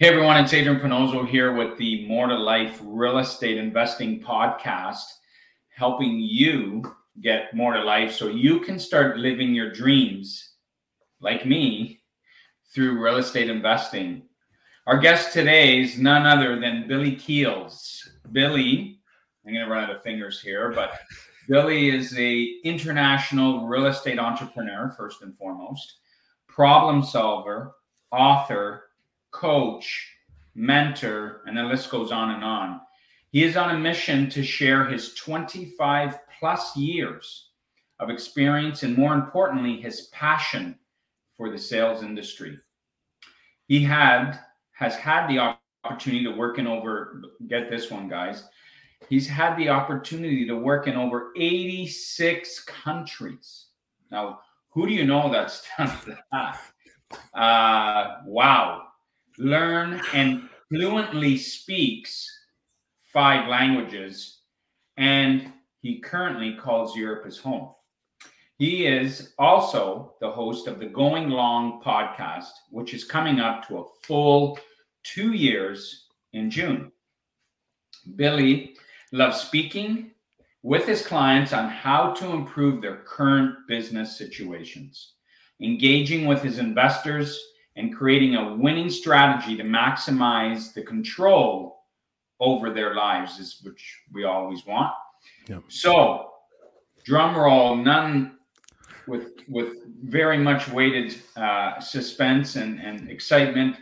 Hey everyone, it's Adrian Panozzo here with the More to Life Real Estate Investing Podcast, helping you get more to life so you can start living your dreams like me through real estate investing. Our guest today is none other than Billy Keels. Billy, I'm going to run out of fingers here, but Billy is a international real estate entrepreneur first and foremost, problem solver, author, coach, mentor, and the list goes on and on. He is on a mission to share his 25 plus years of experience and, more importantly, his passion for the sales industry. He had has had the opportunity to work in over get this one guys he's had the opportunity to work in over 86 countries now who do you know that's done that uh, wow learn and fluently speaks five languages, and he currently calls Europe his home. He is also the host of the Going Long podcast, which is coming up to a full two years in June. Billy loves speaking with his clients on how to improve their current business situations, engaging with his investors and creating a winning strategy to maximize the control over their lives is which we always want. Yep. So, drum roll, none with with very much weighted uh, suspense and, and excitement.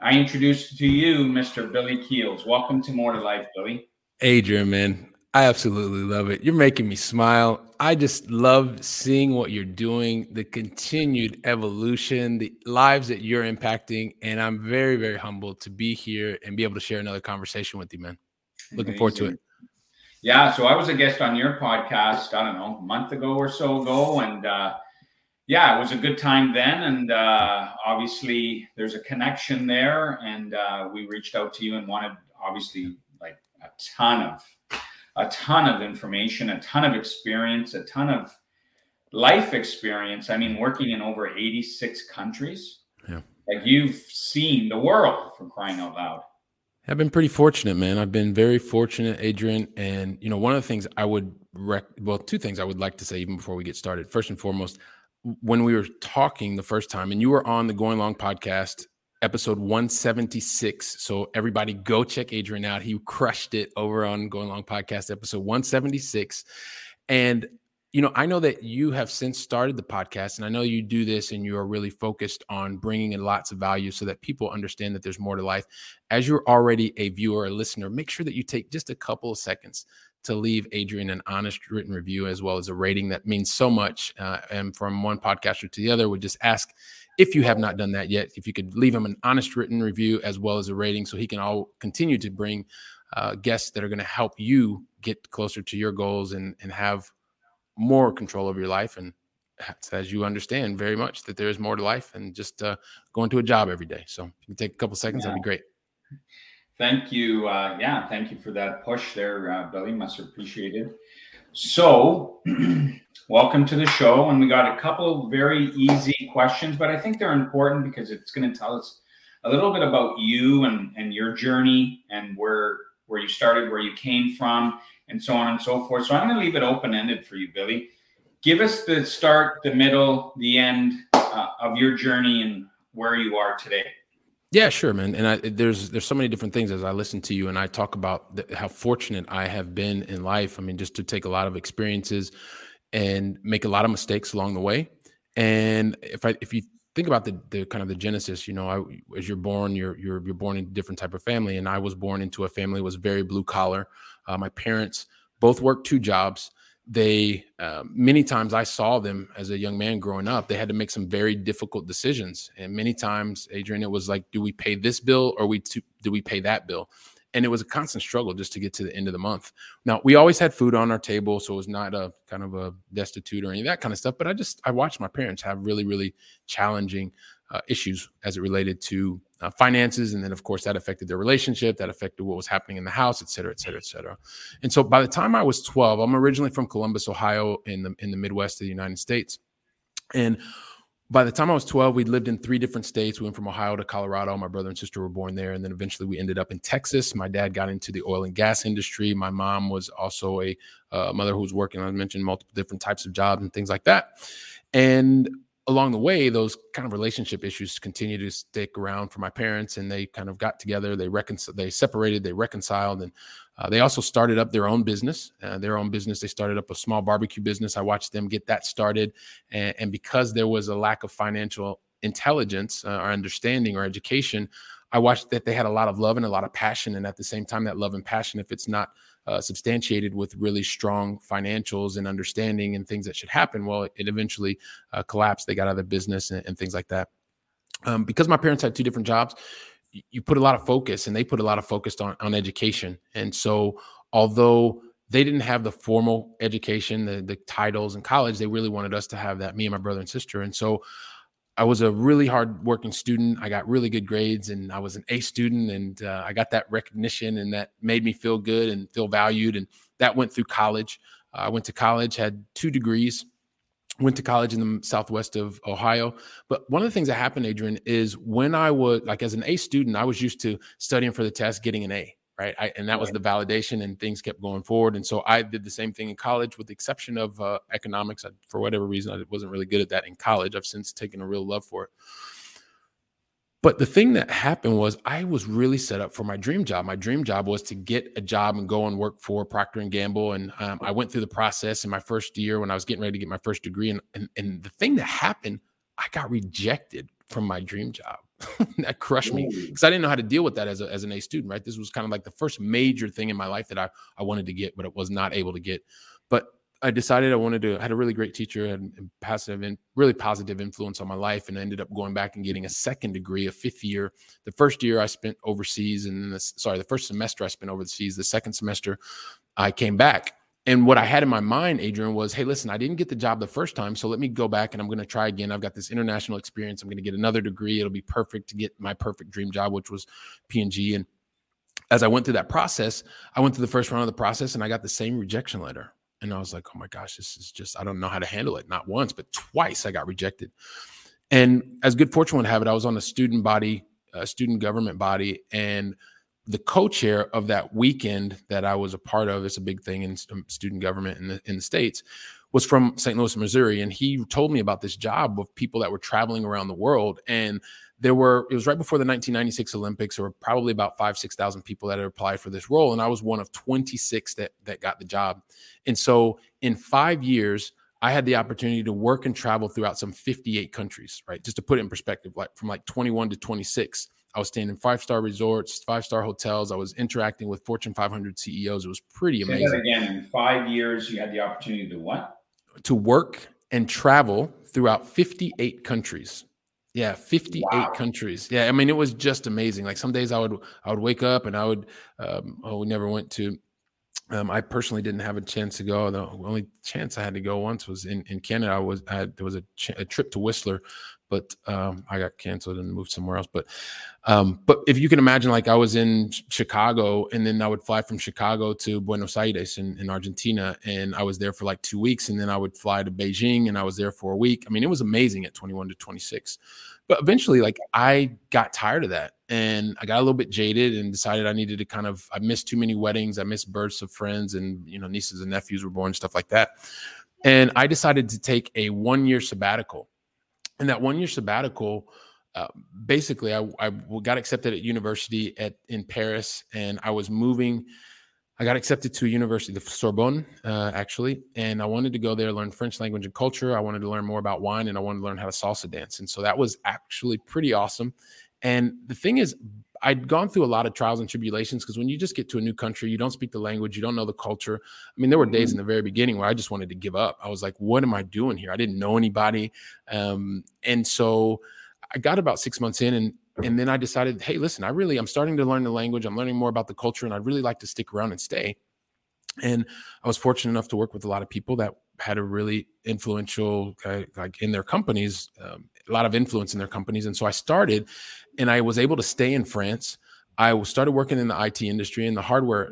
I introduce to you Mr. Billy Keels. Welcome to More to Life, Billy. Adrian, man, I absolutely love it. You're making me smile. I just love seeing what you're doing, the continued evolution, the lives that you're impacting. And I'm very, very humbled to be here and be able to share another conversation with you, man. Looking Amazing. forward to it. Yeah. So I was a guest on your podcast, I don't know, a month ago or so ago. And uh, yeah, it was a good time then. And uh, obviously, there's a connection there. And uh, we reached out to you and wanted, obviously, like a ton of a ton of information, a ton of experience, a ton of life experience. I mean, working in over 86 countries. Yeah. Like you've seen the world for crying out loud. I've been pretty fortunate, man. I've been very fortunate, Adrian. And, you know, one of the things I would, rec- well, two things I would like to say even before we get started. First and foremost, when we were talking the first time and you were on the Going Long podcast episode 176. So everybody go check Adrian out. He crushed it over on Going Long Podcast, episode 176. And you know, I know that you have since started the podcast, and I know you do this and you are really focused on bringing in lots of value so that people understand that there's more to life. As you're already a viewer, a listener, make sure that you take just a couple of seconds to leave Adrian an honest written review as well as a rating. That means so much. Uh, and from one podcaster to the other, would just ask if you have not done that yet, if you could leave him an honest written review as well as a rating so he can all continue to bring uh, guests that are going to help you get closer to your goals and, and have more control over your life. And as you understand very much that there is more to life than just uh, going to a job every day. So if you can take a couple seconds, yeah. that'd be great. Thank you. Uh, yeah, thank you for that push there, uh, Billy. Much appreciated. So, welcome to the show. And we got a couple of very easy questions, but I think they're important because it's going to tell us a little bit about you and, and your journey and where where you started, where you came from, and so on and so forth. So I'm going to leave it open ended for you, Billy. Give us the start, the middle, the end uh, of your journey and where you are today. Yeah, sure, man. And I, there's there's so many different things as I listen to you and I talk about the, how fortunate I have been in life. I mean, just to take a lot of experiences and make a lot of mistakes along the way. And if I if you think about the the kind of the genesis, you know, I, as you're born, you're you're you're born in a different type of family, and I was born into a family was very blue collar. Uh, my parents both worked two jobs they uh, many times I saw them as a young man growing up. They had to make some very difficult decisions, and many times, Adrian, it was like, do we pay this bill or we to, do we pay that bill? And it was a constant struggle just to get to the end of the month. Now we always had food on our table, so it was not a kind of a destitute or any of that kind of stuff. But I just I watched my parents have really really challenging uh, issues as it related to uh, finances. And then, of course, that affected their relationship, that affected what was happening in the house, et cetera, et cetera, et cetera. And so by the time I was 12, I'm originally from Columbus, Ohio, in the, in the Midwest of the United States. And by the time I was 12, we'd lived in three different states. We went from Ohio to Colorado. My brother and sister were born there. And then eventually we ended up in Texas. My dad got into the oil and gas industry. My mom was also a uh, mother who was working, I mentioned multiple different types of jobs and things like that. And along the way, those kind of relationship issues continue to stick around for my parents, and they kind of got together. They reconciled, they separated, they reconciled, and uh, they also started up their own business. Uh, their own business. They started up a small barbecue business. I watched them get that started, and, and because there was a lack of financial intelligence uh, or understanding or education, I watched that they had a lot of love and a lot of passion, and at the same time, that love and passion, if it's not uh, substantiated with really strong financials and understanding and things that should happen, well, it eventually uh, collapsed. They got out of the business and, and things like that. Um, because my parents had two different jobs, you put a lot of focus and they put a lot of focus on, on education. And so, although they didn't have the formal education, the, the titles in college, they really wanted us to have that, me and my brother and sister. And so, I was a really hard working student. I got really good grades and I was an A student and uh, I got that recognition and that made me feel good and feel valued. And that went through college. Uh, I went to college, had two degrees, went to college in the southwest of Ohio. But one of the things that happened, Adrian, is when I was like as an A student, I was used to studying for the test, getting an A right? I, and that was the validation, and things kept going forward. And so I did the same thing in college, with the exception of uh, economics. I, for whatever reason, I wasn't really good at that in college. I've since taken a real love for it. But the thing that happened was I was really set up for my dream job. My dream job was to get a job and go and work for Procter and Gamble. And um, I went through the process in my first year when I was getting ready to get my first degree. And, and, and the thing that happened, I got rejected from my dream job. that crushed me because I didn't know how to deal with that as, a, as an A student, right? This was kind of like the first major thing in my life that I, I wanted to get, but it was not able to get. I decided I wanted to, I had a really great teacher and passive and really positive influence on my life. And I ended up going back and getting a second degree, a fifth year. The first year I spent overseas, and then the, sorry, the first semester I spent overseas. The second semester I came back and what I had in my mind, Adrian, was, hey, listen, I didn't get the job the first time, so let me go back and I'm going to try again. I've got this international experience. I'm going to get another degree. It'll be perfect to get my perfect dream job, which was P&G. And as I went through that process, I went through the first round of the process and I got the same rejection letter. And I was like, oh my gosh, this is just, I don't know how to handle it. Not once, but twice I got rejected. And as good fortune would have it, I was on a student body, a student government body, and the co-chair of that weekend that I was a part of, it's a big thing in student government in the in the states, was from St. Louis, Missouri, and he told me about this job of people that were traveling around the world, and there were it was right before the 1996 Olympics. There were probably about five six thousand people that had applied for this role, and I was one of 26 that that got the job, and so in five years. I had the opportunity to work and travel throughout some 58 countries, right? Just to put it in perspective, like from like 21 to 26 I was staying in five star resorts, five star hotels. I was interacting with Fortune 500 CEOs. It was pretty Say amazing. again, in five years, you had the opportunity to what? To work and travel throughout 58 countries. Yeah, 58 wow. countries. Yeah, I mean, it was just amazing. Like some days I would I would wake up and I would um, oh we never went to um, I personally didn't have a chance to go. The only chance I had to go once was in, in Canada. I was I had, there was a, ch- a trip to Whistler but um, I got canceled and moved somewhere else. But um, but if you can imagine, like I was in Chicago, and then I would fly from Chicago to Buenos Aires in, in Argentina, and I was there for like two weeks, and then I would fly to Beijing, and I was there for a week. I mean, it was amazing at 21 to 26. But eventually, like I got tired of that, and I got a little bit jaded, and decided I needed to kind of. I missed too many weddings. I missed births of friends, and you know, nieces and nephews were born, stuff like that. And I decided to take a one year sabbatical And that one year sabbatical, uh, basically, I, I got accepted at university at in Paris, and I was moving. I got accepted to a university, the Sorbonne, uh, actually, and I wanted to go there, learn French language and culture. I wanted to learn more about wine, and I wanted to learn how to salsa dance. And so that was actually pretty awesome. And the thing is, I'd gone through a lot of trials and tribulations because when you just get to a new country, you don't speak the language, you don't know the culture. I mean, there were days mm-hmm. in the very beginning where I just wanted to give up. I was like, what am I doing here? I didn't know anybody. Um, and so I got about six months in and and then I decided, hey, listen, I really I'm starting to learn the language. I'm learning more about the culture, and I'd really like to stick around and stay. And I was fortunate enough to work with a lot of people that had a really influential, uh, like in their companies, um, a lot of influence in their companies. And so I started and I was able to stay in France. I started working in the IT industry and the hardware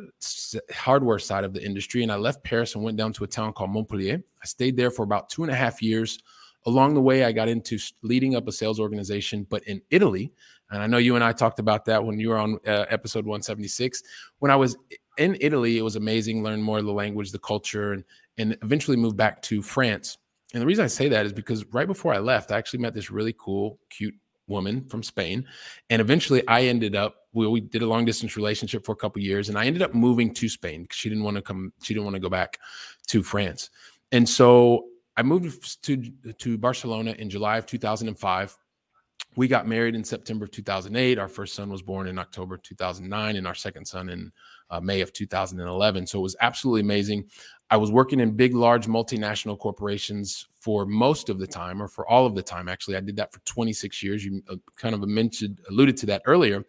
hardware side of the industry, and I left Paris and went down to a town called Montpellier. I stayed there for about two and a half years, along the way, I got into leading up a sales organization, but in Italy. And I know you and I talked about that when you were on uh, episode 176. When I was in Italy, it was amazing. Learn more of the language, the culture, and and eventually moved back to France. And the reason I say that is because right before I left, I actually met this really cool, cute woman from Spain. And eventually I ended up, we, we did a long distance relationship for a couple years and I ended up moving to Spain because she didn't want to come, she didn't want to go back to France. And so I moved to, to Barcelona in July of 2005. We got married in September of 2008. Our first son was born in October 2009 and our second son in uh, May of 2011. So it was absolutely amazing. I was working in big, large multinational corporations for most of the time, or for all of the time. Actually, I did that for 26 years. You uh, kind of mentioned, alluded to that earlier.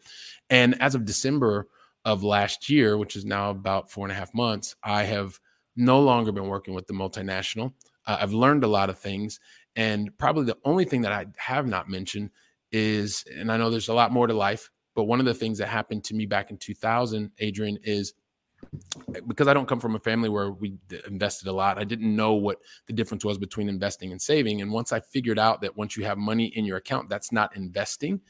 And as of December of last year, which is now about four and a half months, I have no longer been working with the multinational. Uh, I've learned a lot of things. And probably the only thing that I have not mentioned is, and I know there's a lot more to life, but one of the things that happened to me back in 2000, Adrian, is eh, because I don't come from a family where we invested a lot, I didn't know what the difference was between investing and saving. And once I figured out that once you have money in your account, that's not investing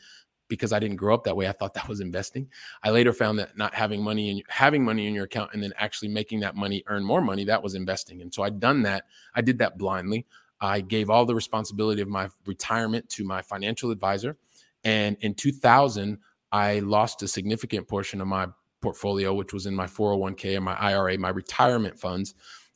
because I didn't grow up that way. I thought that was investing. I later found that not having money and having money in your account and then actually making that money earn more money, that was investing. And so I'd done that. I did that blindly. I gave all the responsibility of my retirement to my financial advisor. And in 2000, I lost a significant portion of my portfolio, which was in my 401k and my IRA, my retirement funds.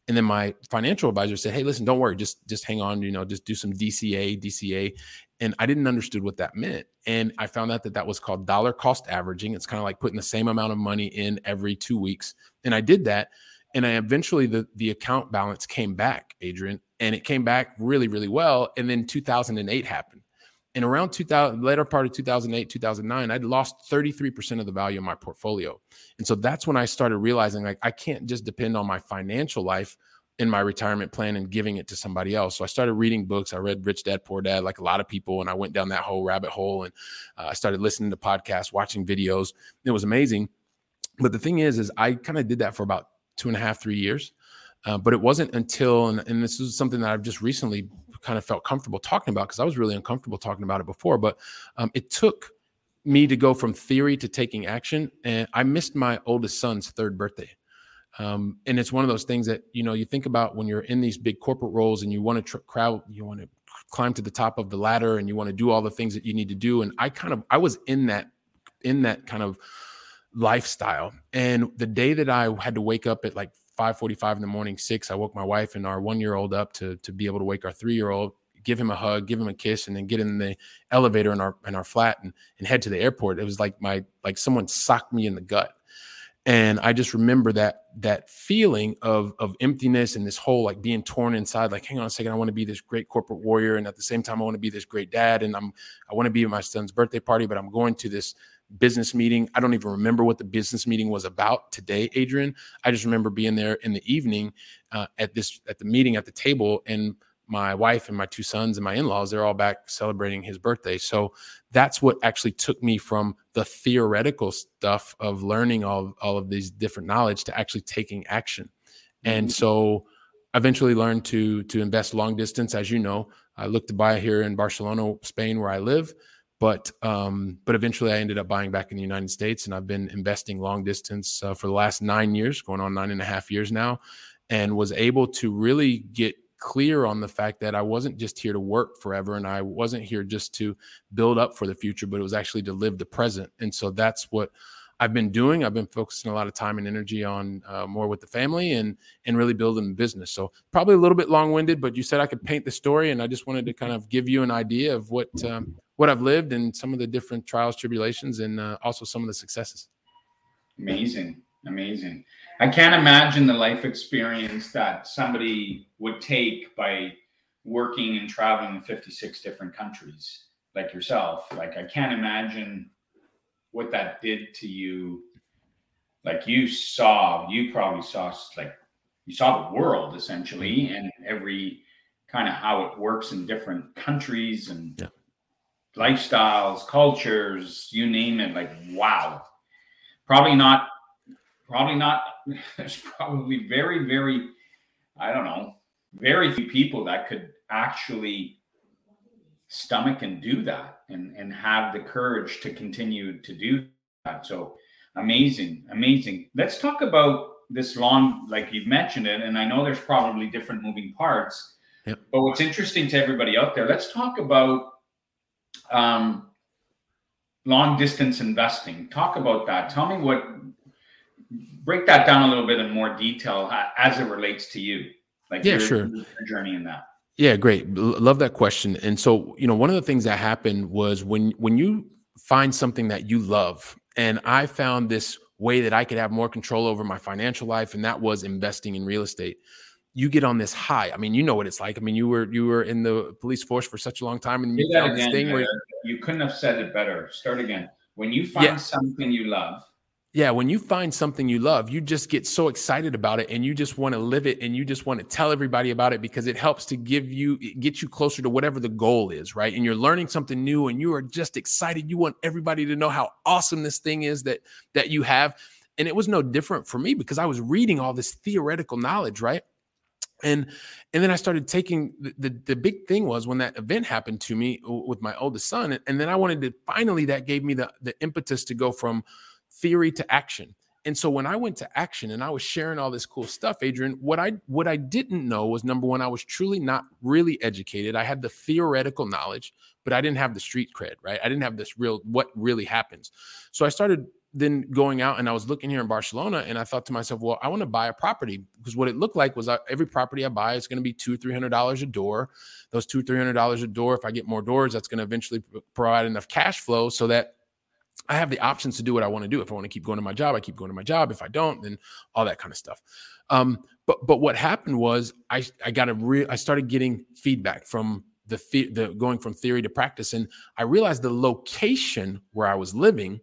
And then my financial advisor said, "Hey, listen, don't worry, just just hang on, you know, just do some DCA, DCA." And I didn't understood what that meant. And I found out that that was called dollar cost averaging. It's kind of like putting the same amount of money in every 2 weeks. And I did that and I eventually the the account balance came back, Adrian, and it came back really really well and then 2008 happened. And around 2000 later part of 2008 2009 i'd lost 33% of the value of my portfolio. And so that's when i started realizing like i can't just depend on my financial life in my retirement plan and giving it to somebody else. So i started reading books. I read rich dad poor dad like a lot of people and i went down that whole rabbit hole and uh, i started listening to podcasts watching videos. It was amazing. But the thing is is i kind of did that for about two and a half three years uh, but it wasn't until, and, and, this is something that I've just recently kind of felt comfortable talking about because I was really uncomfortable talking about it before. But um, it took me to go from theory to taking action. And I missed my oldest son's third birthday. Um, and it's one of those things that you know you think about when you're in these big corporate roles and you want to tr- crowd, you want to climb to the top of the ladder, and you want to do all the things that you need to do. And I kind of I was in that in that kind of lifestyle. And the day that I had to wake up at like 5:45 in the morning, six, I woke my wife and our one year old up to to be able to wake our three year old, give him a hug, give him a kiss, and then get in the elevator in our in our flat and, and head to the airport. It was like my like someone socked me in the gut. And I just remember that that feeling of of emptiness and this whole like being torn inside. Like, hang on a second, I want to be this great corporate warrior, and at the same time, I want to be this great dad, and I'm I want to be at my son's birthday party, but I'm going to this business meeting. I don't even remember what the business meeting was about today, Adrian. I just remember being there in the evening uh, at this at the meeting at the table, and my wife and my two sons and my in-laws they're all back celebrating his birthday. So that's what actually took me from the theoretical stuff of learning all all of these different knowledge to actually taking action. And mm-hmm. so I eventually learned to to invest long distance, as you know. I looked to buy here in Barcelona, Spain, where I live. But um, but eventually, I ended up buying back in the United States, and I've been investing long distance uh, for the last nine years, going on nine and a half years now, and was able to really get clear on the fact that I wasn't just here to work forever, and I wasn't here just to build up for the future, but it was actually to live the present. And so that's what I've been doing. I've been focusing a lot of time and energy on uh, more with the family and and really building the business. So probably a little bit long winded, but you said I could paint the story, and I just wanted to kind of give you an idea of what um, what I've lived and some of the different trials, tribulations, and uh, also some of the successes. Amazing, amazing. I can't imagine the life experience that somebody would take by working and traveling in 56 different countries like yourself. Like, I can't imagine what that did to you. Like, you saw, you probably saw, like, you saw the world essentially and every kind of how it works in different countries and yeah lifestyles, cultures, you name it. Like, wow. Probably not, probably not. There's probably very, very, I don't know, very few people that could actually stomach and do that and and have the courage to continue to do that so amazing amazing let's talk about this long like you've mentioned it and i know there's probably different moving parts yep. but what's interesting to everybody out there let's talk about um, long distance investing talk about that tell me what break that down a little bit in more detail as it relates to you like yeah your, sure your journey in that yeah, great. Love that question. And so, you know, one of the things that happened was when when you find something that you love, and I found this way that I could have more control over my financial life, and that was investing in real estate. You get on this high. I mean, you know what it's like. I mean, you were you were in the police force for such a long time, and you found this thing where you couldn't have said it better. Start again. When you find yeah. something you love, yeah, when you find something you love, you just get so excited about it and you just want to live it and you just want to tell everybody about it because it helps to give you get you closer to whatever the goal is, right? And you're learning something new and you are just excited. You want everybody to know how awesome this thing is that that you have. And it was no different for me because I was reading all this theoretical knowledge, right? And and then I started taking the, the, the big thing was when that event happened to me with my oldest son and then I wanted to finally that gave me the the impetus to go from theory to action. And so when I went to action and I was sharing all this cool stuff, Adrian, what I what I didn't know was number one, I was truly not really educated. I had the theoretical knowledge, but I didn't have the street cred, right? I didn't have this real what really happens. So I started then going out and I was looking here in Barcelona and I thought to myself, well, I want to buy a property because what it looked like was uh, every property I buy is going to be two, three hundred dollars a door. Those two, three hundred dollars a door. If I get more doors, that's going to eventually provide enough cash flow so that I have the options to do what I want to do. If I want to keep going to my job, I keep going to my job. If I don't, then all that kind of stuff. Um, but but what happened was I I got a real I started getting feedback from the the going from theory to practice, and I realized the location where I was living.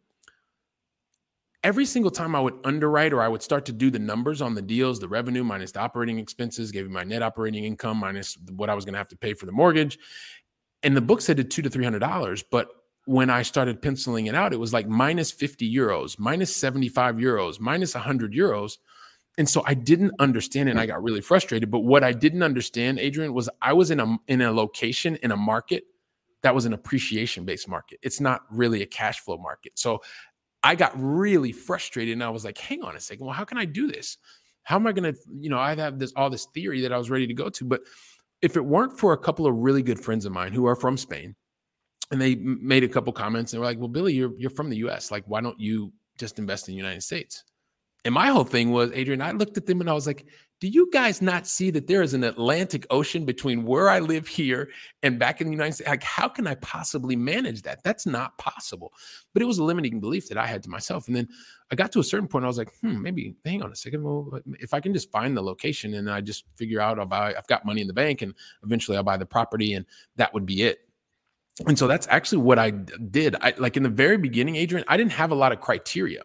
Every single time I would underwrite or I would start to do the numbers on the deals, the revenue minus the operating expenses, gave me my net operating income minus what I was going to have to pay for the mortgage, and the book said to two to three hundred dollars, but when I started penciling it out, it was like minus 50 euros, minus 75 euros, minus 100 euros. And so I didn't understand and I got really frustrated. But what I didn't understand, Adrian, was I was in a in a location in a market that was an appreciation based market. It's not really a cash flow market. So I got really frustrated and I was like, hang on a second. Well, how can I do this? How am I going to, you know, I have this all this theory that I was ready to go to. But if it weren't for a couple of really good friends of mine who are from Spain, and they made a couple comments and were like, "Well, Billy, you're you're from the U.S. Like, why don't you just invest in the United States?" And my whole thing was, Adrian, I looked at them and I was like, "Do you guys not see that there is an Atlantic Ocean between where I live here and back in the United States? Like, how can I possibly manage that? That's not possible." But it was a limiting belief that I had to myself. And then I got to a certain point, I was like, "Hmm, maybe hang on a second. Well, if I can just find the location and I just figure out I'll buy, I've got money in the bank, and eventually I'll buy the property, and that would be it." And so that's actually what I did. I like in the very beginning, Adrian, I didn't have a lot of criteria.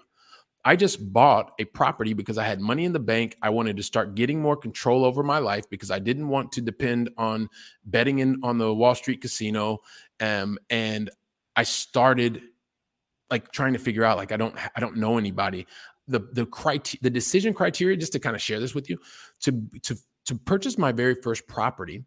I just bought a property because I had money in the bank. I wanted to start getting more control over my life because I didn't want to depend on betting in on the Wall Street casino. Um, and I started like trying to figure out like I don't I don't know anybody. The the criteria the decision criteria, just to kind of share this with you, to to to purchase my very first property,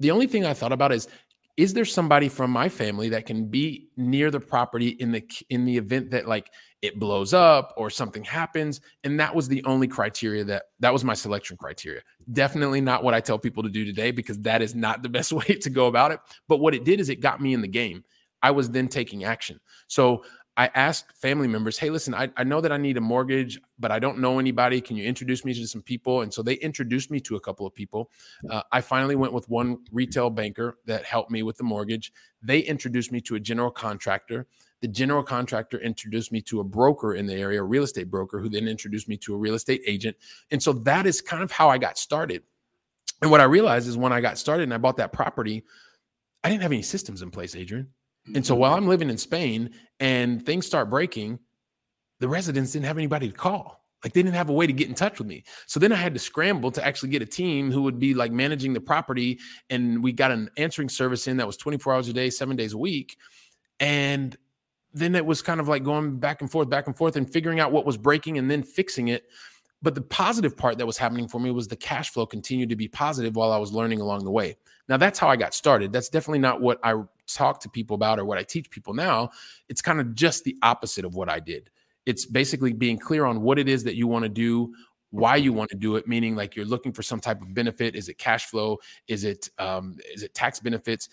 the only thing I thought about is is there somebody from my family that can be near the property in the in the event that like it blows up or something happens and that was the only criteria that that was my selection criteria definitely not what i tell people to do today because that is not the best way to go about it but what it did is it got me in the game i was then taking action so I asked family members, hey, listen, I, I know that I need a mortgage, but I don't know anybody. Can you introduce me to some people? And so they introduced me to a couple of people. Uh, I finally went with one retail banker that helped me with the mortgage. They introduced me to a general contractor. The general contractor introduced me to a broker in the area, a real estate broker, who then introduced me to a real estate agent. And so that is kind of how I got started. And what I realized is when I got started and I bought that property, I didn't have any systems in place, Adrian. And so while mm-hmm. I'm living in Spain and things start breaking, the residents didn't have anybody to call. Like they didn't have a way to get in touch with me. So then I had to scramble to actually get a team who would be like managing the property. And we got an answering service in that was 24 hours a day, seven days a week. And then it was kind of like going back and forth, back and forth, and figuring out what was breaking and then fixing it. But the positive part that was happening for me was the cash flow continued to be positive while I was learning along the way. Now, that's how I got started. That's definitely not what I talk to people about or what I teach people now, it's kind of just the opposite of what I did. It's basically being clear on what it is that you want to do, why you want to do it meaning like you're looking for some type of benefit is it cash flow is it um, is it tax benefits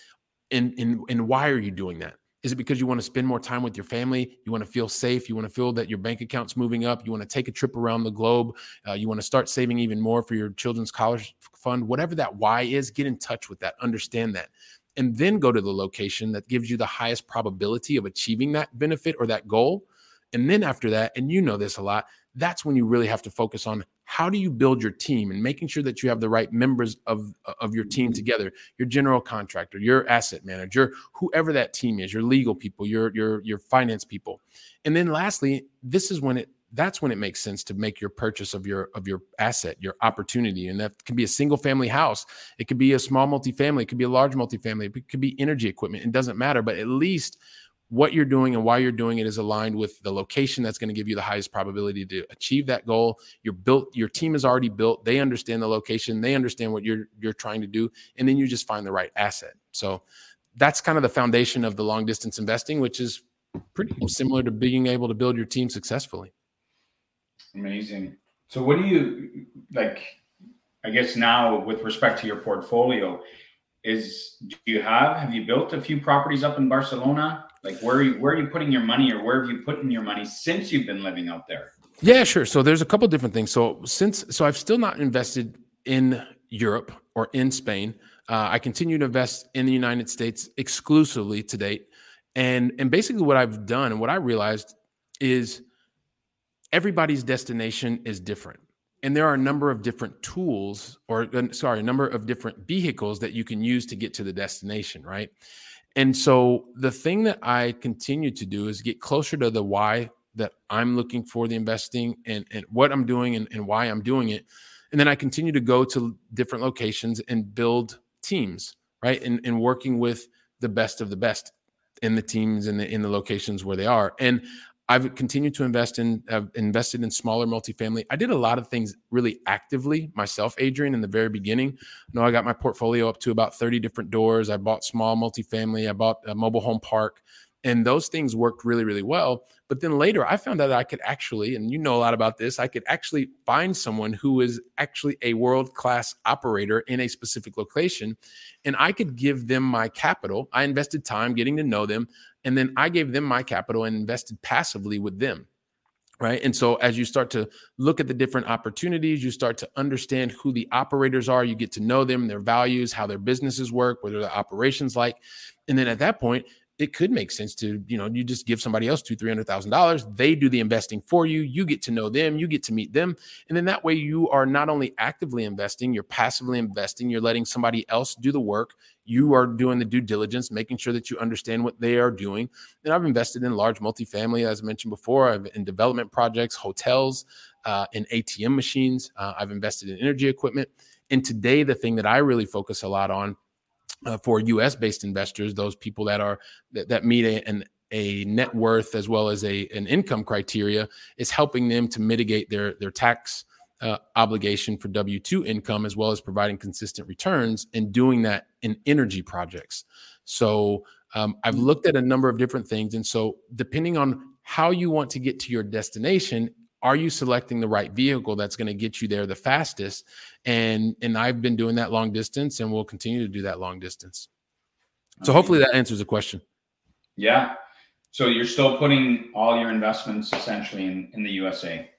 and and and why are you doing that is it because you want to spend more time with your family? You want to feel safe? You want to feel that your bank account's moving up? You want to take a trip around the globe? Uh, you want to start saving even more for your children's college fund? Whatever that why is get in touch with that understand that and then go to the location that gives you the highest probability of achieving that benefit or that goal and then after that and you know this a lot that's when you really have to focus on how do you build your team and making sure that you have the right members of, of your team mm-hmm. together? Your general contractor your asset manager whoever that team is your legal people your your your finance people. And then lastly this is when it that's when it makes sense to make your purchase of your of your asset your opportunity. And that can be a single family house. It could be a small multifamily. It could be a large multifamily. It could be energy equipment. It doesn't matter. But at least what you're doing and why you're doing it is aligned with the location that's going to give you the highest probability to achieve that goal. You're built your team is already built. They understand the location. They understand what you're you're trying to do and then you just find the right asset. So that's kind of the foundation of the long distance investing which is pretty similar to being able to build your team successfully. Amazing. So what do you like i guess now with respect to your portfolio is do you have have you built a few properties up in barcelona like where are you where are you putting your money or where have you put in your money since you've been living out there? Yeah, sure. So there's a couple different things. So since so I've still not invested in Europe or in Spain. Uh, I continue to invest in the United States exclusively to date. And and basically what I've done and what I realized is everybody's destination is different. And there are a number of different tools or sorry, a number of different vehicles that you can use to get to the destination, right? And so the thing that I continue to do is get closer to the why that I'm looking for the investing and, and what I'm doing and, and why I'm doing it. And then I continue to go to different locations and build teams, right? And, and working with the best of the best in the teams and the, in the locations where they are. And I've continued to invest in, I've invested in smaller multifamily. I did a lot of things really actively myself, Adrian, in the very beginning. You know, I got my portfolio up to about 30 different doors. I bought small multifamily, I bought a mobile home park, and those things worked really, really well. But then later I found out I could actually, and you know a lot about this, I could actually find someone who is actually a world class operator in a specific location. And I could give them my capital. I invested time getting to know them. And then I gave them my capital and invested passively with them. Right. And so as you start to look at the different opportunities, you start to understand who the operators are, you get to know them, their values, how their businesses work, what are the operations like. And then at that point, it could make sense to you know you just give somebody else two three hundred thousand dollars they do the investing for you you get to know them you get to meet them. And then that way you are not only actively investing you're passively investing you're letting somebody else do the work. You are doing the due diligence making sure that you understand what they are doing. And i've invested in large multifamily as i mentioned before. I've in development projects hotels uh, in atm machines. Uh, i've invested in energy equipment. And today the thing that i really focus a lot on uh, for U.S. based investors, those people that are that, that meet a, an a net worth as well as a an income criteria is helping them to mitigate their their tax uh, obligation for W two income as well as providing consistent returns and doing that in energy projects. So um, I've mm. looked at a number of different things, and so depending on how you want to get to your destination are you selecting the right vehicle that's going to get you there the fastest? And and i've been doing that long distance and we'll continue to do that long distance. So hopefully that answers the question. Yeah. So you're still putting all your investments essentially in, in the usa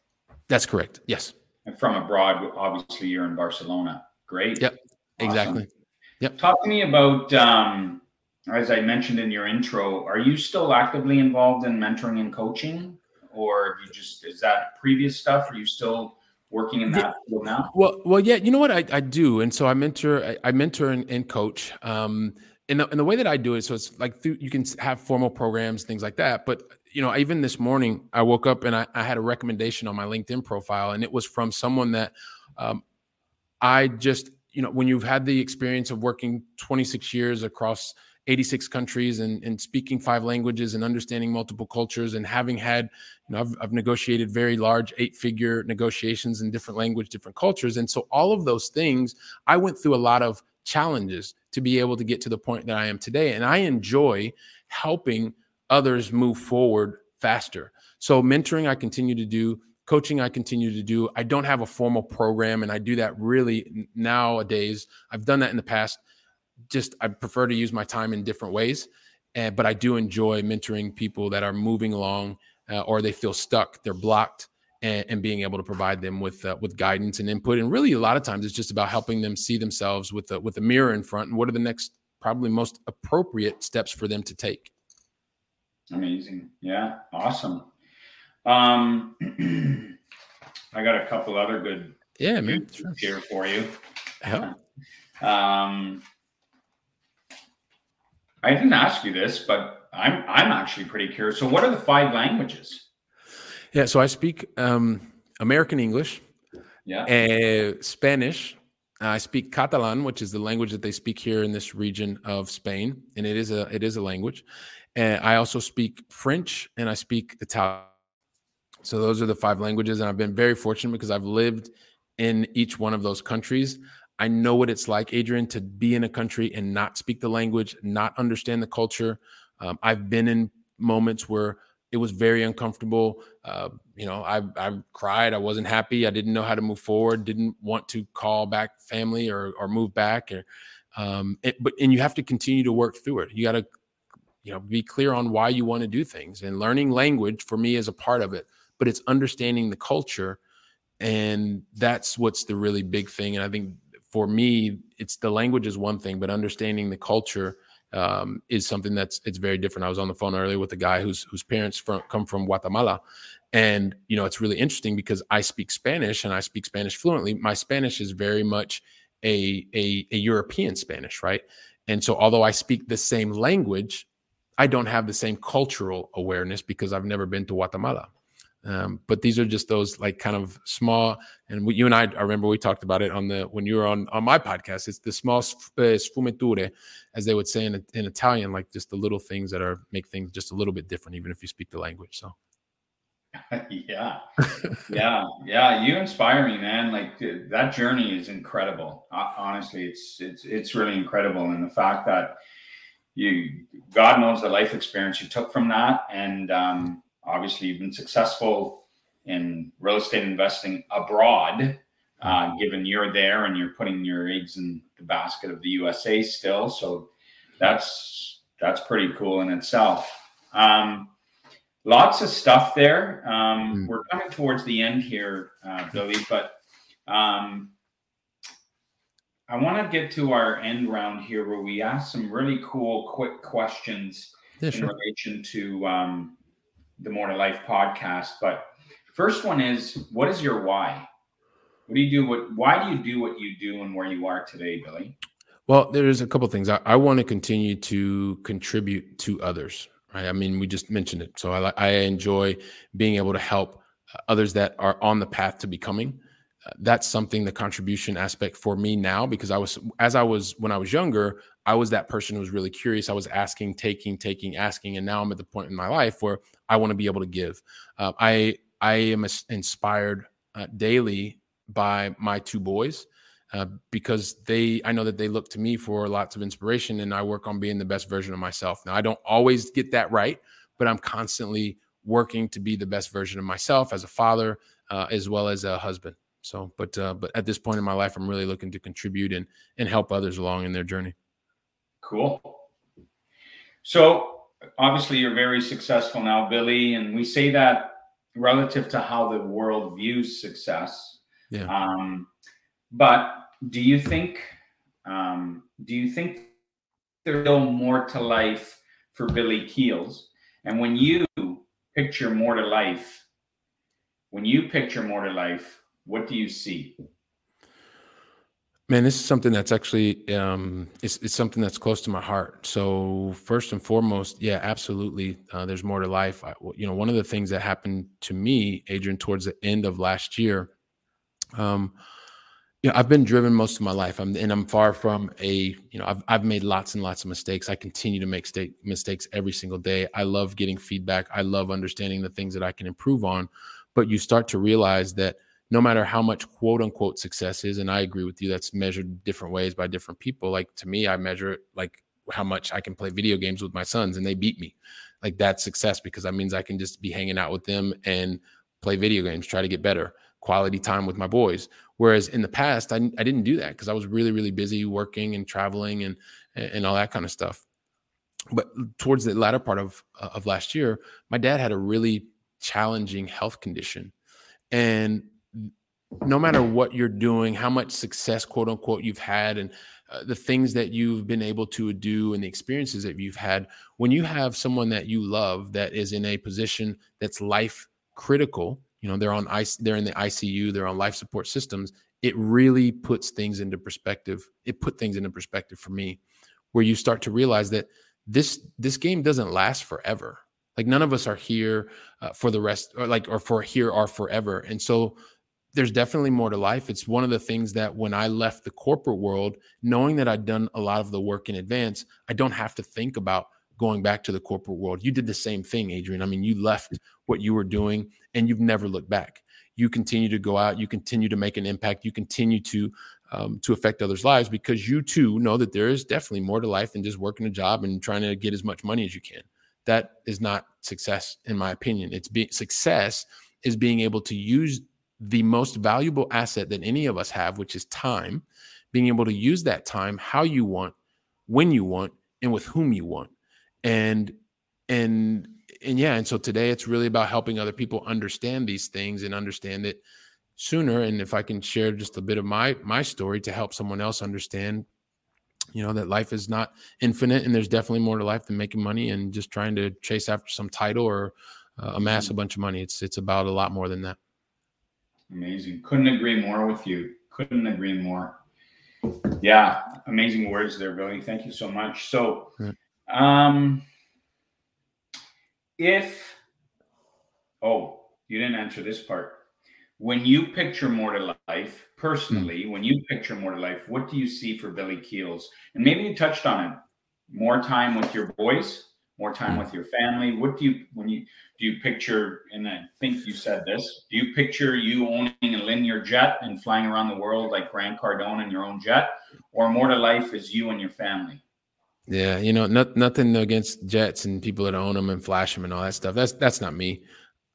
that's correct. Yes. And from abroad obviously you're in barcelona. Great. Yep. Awesome. exactly. Yep. Talk to me about um, as i mentioned in your intro are you still actively involved in mentoring and coaching or you just is that previous stuff? Are you still working in that field now? Well, well, yeah. You know what I, I do, and so I mentor, I, I mentor and, and coach. Um, and the, and the way that I do it, so it's like you can have formal programs, things like that. But you know, even this morning, I woke up and I, I had a recommendation on my LinkedIn profile, and it was from someone that um, I just, you know, when you've had the experience of working 26 years across 86 countries and, and speaking five languages and understanding multiple cultures and having had you know I've, I've negotiated very large eight figure negotiations in different language different cultures and so all of those things i went through a lot of challenges to be able to get to the point that I am today. And I enjoy helping others move forward faster. So, mentoring, I continue to do. Coaching, I continue to do. I don't have a formal program, and I do that really nowadays. I've done that in the past. Just I prefer to use my time in different ways. And, but I do enjoy mentoring people that are moving along uh, or they feel stuck, they're blocked, and, and being able to provide them with uh, with guidance and input. And really, a lot of times, it's just about helping them see themselves with a, with a mirror in front and what are the next, probably most appropriate steps for them to take. Amazing, yeah, awesome. Um, I got a couple other good yeah, man, sure. here for you. Yeah. Um, I didn't ask you this, but I'm I'm actually pretty curious. So, what are the five languages? Yeah, so I speak um, American English, yeah, uh, Spanish. I speak Catalan, which is the language that they speak here in this region of Spain, and it is a it is a language. And I also speak French and I speak Italian. So those are the five languages, and I've been very fortunate because I've lived in each one of those countries. I know what it's like, Adrian, to be in a country and not speak the language, not understand the culture. Um, I've been in moments where it was very uncomfortable. Uh, you know, I, I cried. I wasn't happy. I didn't know how to move forward. Didn't want to call back family or or move back. Or, um, it, but and you have to continue to work through it. You got to, you know, be clear on why you want to do things. And learning language for me is a part of it. But it's understanding the culture, and that's what's the really big thing. And I think for me, it's the language is one thing, but understanding the culture um, is something that's it's very different. I was on the phone earlier with a guy whose whose parents from, come from Guatemala, and you know it's really interesting because I speak Spanish and I speak Spanish fluently. My Spanish is very much a a, a European Spanish, right? And so although I speak the same language, I don't have the same cultural awareness because I've never been to Guatemala. Um, but these are just those like kind of small, and we, you and I, I remember we talked about it on the when you were on on my podcast. It's the small uh, sfumature, as they would say in, in Italian, like just the little things that are make things just a little bit different, even if you speak the language. So, yeah, yeah, yeah. You inspire me, man. Like that journey is incredible. Honestly, it's it's it's really incredible, and the fact that you, God knows the life experience you took from that, and um, obviously you've been successful in real estate investing abroad, uh, given you're there and you're putting your eggs in the basket of the USA still. So that's that's pretty cool in itself. Um, lots of stuff there. Um, mm. We're coming towards the end here, uh, Billy, but um, I want to get to our end round here where we ask some really cool, quick questions yeah, in relation to um, the More to Life podcast. But first one is, what is your why? What do you do? What? Why do you do what you do and where you are today, Billy? Well, there's a couple things. I, I want to continue to contribute to others. Right? I mean, we just mentioned it. So I, I enjoy being able to help others that are on the path to becoming. Uh, that's something the contribution aspect for me now because I was as I was when I was younger, I was that person who was really curious. I was asking, taking, taking, asking, and now I'm at the point in my life where I want to be able to give. Uh, I I am inspired uh, daily by my two boys uh, because they I know that they look to me for lots of inspiration, and I work on being the best version of myself. Now I don't always get that right, but I'm constantly working to be the best version of myself as a father uh, as well as a husband. So, but uh, but at this point in my life, I'm really looking to contribute and and help others along in their journey. Cool. So obviously you're very successful now, Billy, and we say that relative to how the world views success. Yeah. Um, but do you think um, do you think there's still more to life for Billy Keels? And when you picture more to life, when you picture more to life, what do you see? Man, this is something that's actually um, it's, it's something that's close to my heart. So first and foremost, yeah, absolutely. Uh, there's more to life. I, you know, one of the things that happened to me, Adrian, towards the end of last year, um, you know, I've been driven most of my life. I'm and I'm far from a, you know, I've I've made lots and lots of mistakes. I continue to make state mistakes every single day. I love getting feedback. I love understanding the things that I can improve on. But you start to realize that no matter how much quote unquote success is, and I agree with you, that's measured different ways by different people. Like to me, I measure it like how much I can play video games with my sons and they beat me. Like that's success because that means I can just be hanging out with them and play video games, try to get better, quality time with my boys. Whereas in the past, I, I didn't do that because I was really, really busy working and traveling and and all that kind of stuff. But towards the latter part of of last year, my dad had a really challenging health condition, and no matter what you're doing, how much success, quote unquote, you've had, and uh, the things that you've been able to do and the experiences that you've had, when you have someone that you love that is in a position that's life critical, you know, they're on ice, they're in the ICU, they're on life support systems. It really puts things into perspective. It put things into perspective for me, where you start to realize that this this game doesn't last forever. Like none of us are here uh, for the rest, or like, or for here are forever. And so there's definitely more to life. It's one of the things that when I left the corporate world, knowing that I'd done a lot of the work in advance, I don't have to think about going back to the corporate world. You did the same thing, Adrian. I mean, you left what you were doing and you've never looked back. You continue to go out, you continue to make an impact, you continue to um, to affect others' lives because you too know that there is definitely more to life than just working a job and trying to get as much money as you can. That is not success, in my opinion. It's being success is being able to use the most valuable asset that any of us have, which is time, being able to use that time how you want, when you want, and with whom you want. And and and yeah, and so today it's really about helping other people understand these things and understand it sooner. And if I can share just a bit of my my story to help someone else understand, you know, that life is not infinite and there's definitely more to life than making money and just trying to chase after some title or uh, amass a mm-hmm. bunch of money. It's it's about a lot more than that. Amazing. Couldn't agree more with you. Couldn't agree more. Yeah, amazing words there, Billy. Thank you so much. So, um, if oh, you didn't answer this part. When you picture more to life, personally, when you picture more to life, what do you see for Billy Keels? And maybe you touched on it. More time with your boys, more time with your family. What do you when you do you picture and i think you said this do you picture you owning a Learjet and flying around the world like grant cardone in your own jet or more to life is you and your family? Yeah you know not, nothing against jets and people that own them and flash them and all that stuff. That's that's not me.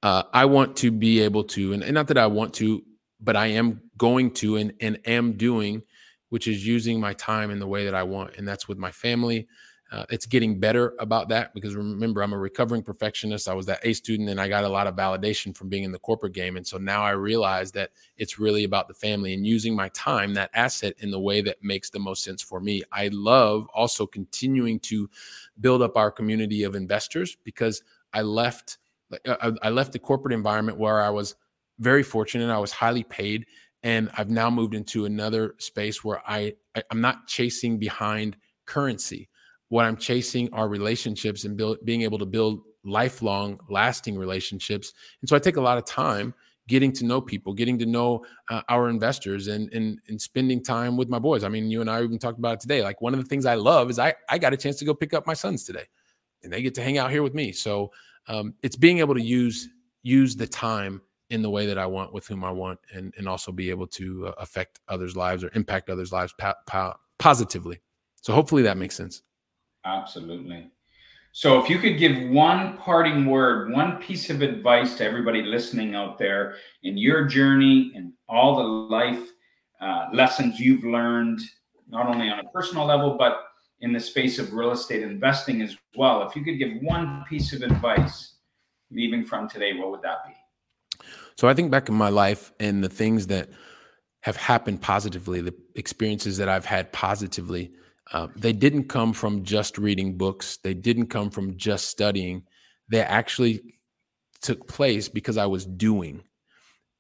Uh, i want to be able to and, and not that i want to but i am going to and, and am doing which is using my time in the way that i want and that's with my family uh, it's getting better about that because remember, I'm a recovering perfectionist. I was that A student and I got a lot of validation from being in the corporate game. And so now I realize that it's really about the family and using my time, that asset, in the way that makes the most sense for me. I love also continuing to build up our community of investors because I left. Uh, I left the corporate environment where I was very fortunate. I was highly paid, and I've now moved into another space where I I'm not chasing behind currency what I'm chasing are relationships and build, being able to build lifelong, lasting relationships. And so I take a lot of time getting to know people, getting to know uh, our investors, and, and and spending time with my boys. I mean, you and I even talked about it today. Like one of the things I love is I I got a chance to go pick up my sons today, and they get to hang out here with me. So um, it's being able to use use the time in the way that I want with whom I want, and and also be able to uh, affect others' lives or impact others' lives po- po- positively. So hopefully that makes sense. Absolutely. So, if you could give one parting word, one piece of advice to everybody listening out there in your journey and all the life uh, lessons you've learned, not only on a personal level, but in the space of real estate investing as well, if you could give one piece of advice leaving from today, what would that be? So, I think back in my life and the things that have happened positively, the experiences that I've had positively uh, they didn't come from just reading books. They didn't come from just studying. They actually took place because I was doing.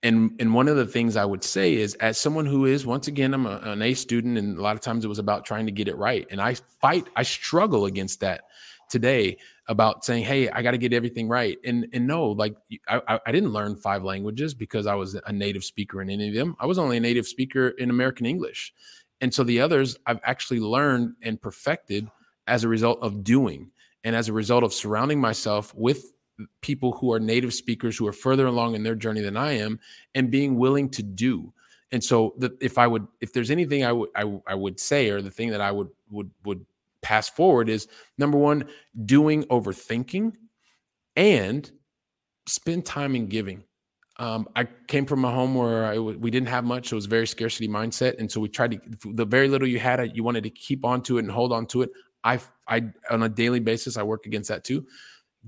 And and one of the things I would say is, as someone who is once again, I'm a, an A student, and a lot of times it was about trying to get it right. And I fight, I struggle against that today about saying, "Hey, I got to get everything right." And and no, like I, I didn't learn five languages because I was a native speaker in any of them. I was only a native speaker in American English. And so the others I've actually learned and perfected as a result of doing and as a result of surrounding myself with people who are native speakers who are further along in their journey than I am and being willing to do. And so if I would if there's anything I would I, I would say or the thing that I would would would pass forward is number 1 doing overthinking and spend time in giving. Um, I came from a home where I, we didn't have much. So it was very scarcity mindset, and so we tried to the very little you had, you wanted to keep on to it and hold on to it. I, I on a daily basis, I work against that too.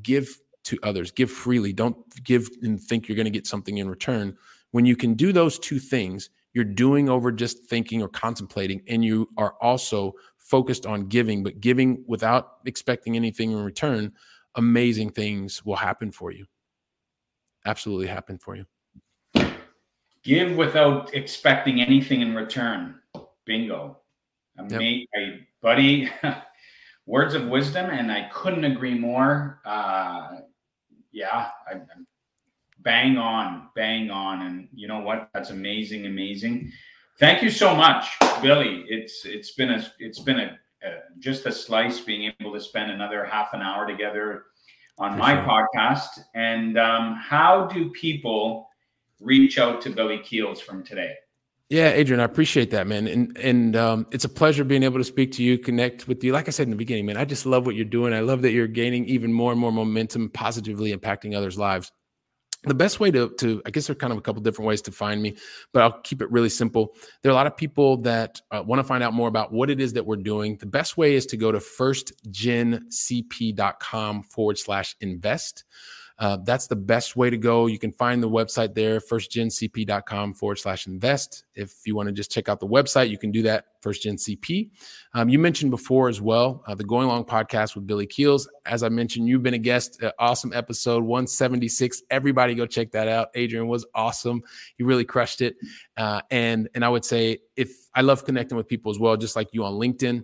Give to others, give freely. Don't give and think you're going to get something in return. When you can do those two things, you're doing over just thinking or contemplating, and you are also focused on giving, but giving without expecting anything in return. Amazing things will happen for you absolutely happen for you. Give without expecting anything in return. Bingo. Yep. I, buddy, words of wisdom, and I couldn't agree more. Uh, yeah, I, I'm bang on, bang on, and you know what? That's amazing, amazing. Thank you so much, Billy. It's it's been a it's been a, a just a slice being able to spend another half an hour together on For my sure. podcast. And um, how do people reach out to Billy Keels from today? Yeah, Adrian, I appreciate that, man, and and um, it's a pleasure being able to speak to you, connect with you. Like I said in the beginning, man, I just love what you're doing. I love that you're gaining even more and more momentum, positively impacting others' lives the best way to to i guess there are kind of a couple different ways to find me but i'll keep it really simple. There are a lot of people that uh, want to find out more about what it is that we're doing. The best way is to go to firstgencp.com forward slash invest uh, that's the best way to go. You can find the website there, firstgencp.com forward slash invest. If you want to just check out the website, you can do that, firstgencp. Um, you mentioned before as well, uh, the Going Long podcast with Billy Keels. As I mentioned, you've been a guest, uh, awesome episode 176. Everybody go check that out. Adrian was awesome. He really crushed it. Uh, and, and I would say, if I love connecting with people as well, just like you on LinkedIn,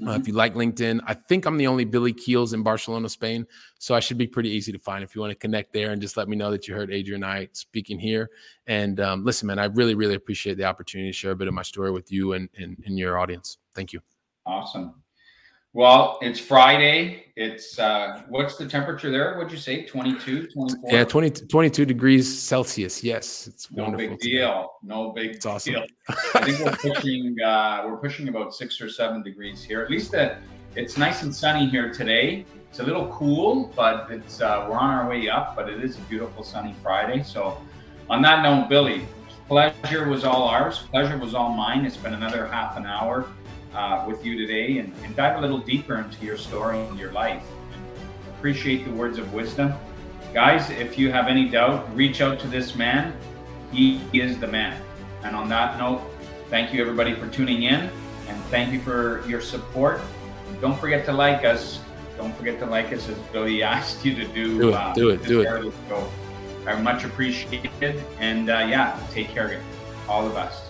Mm-hmm. Uh, if mm-hmm. you like LinkedIn, I think I'm the only Billy Keels in Barcelona, Spain. So I should be pretty easy to find if you want to connect there and just let me know that you heard Adrian and I speaking here. And um, listen, man, I really, really appreciate the opportunity to share a bit of my story with you and, and, and your audience. Thank you. Awesome. Well, it's Friday. It's uh what's the temperature there? What'd you say? 22, 24? Yeah, 20, 22 degrees Celsius. Yes. It's no big deal. No big it's awesome. deal. I think we're pushing uh we're pushing about six or seven degrees here. At least that it's nice and sunny here today. It's a little cool, but it's uh we're on our way up, but it is a beautiful sunny Friday. So on that note, Billy, pleasure was all ours. Pleasure was all mine. It's been another half an hour uh, with you today and, and, dive a little deeper into your story and your life. Appreciate the words of wisdom. Guys, if you have any doubt, reach out to this man. He is the man. And on that note, thank you everybody for tuning in and thank you for your support. Don't forget to like us. Don't forget to like us as Billy asked you to do. Do it. Uh, do it. Do it. I much appreciated. And uh, yeah, take care. Of all of best.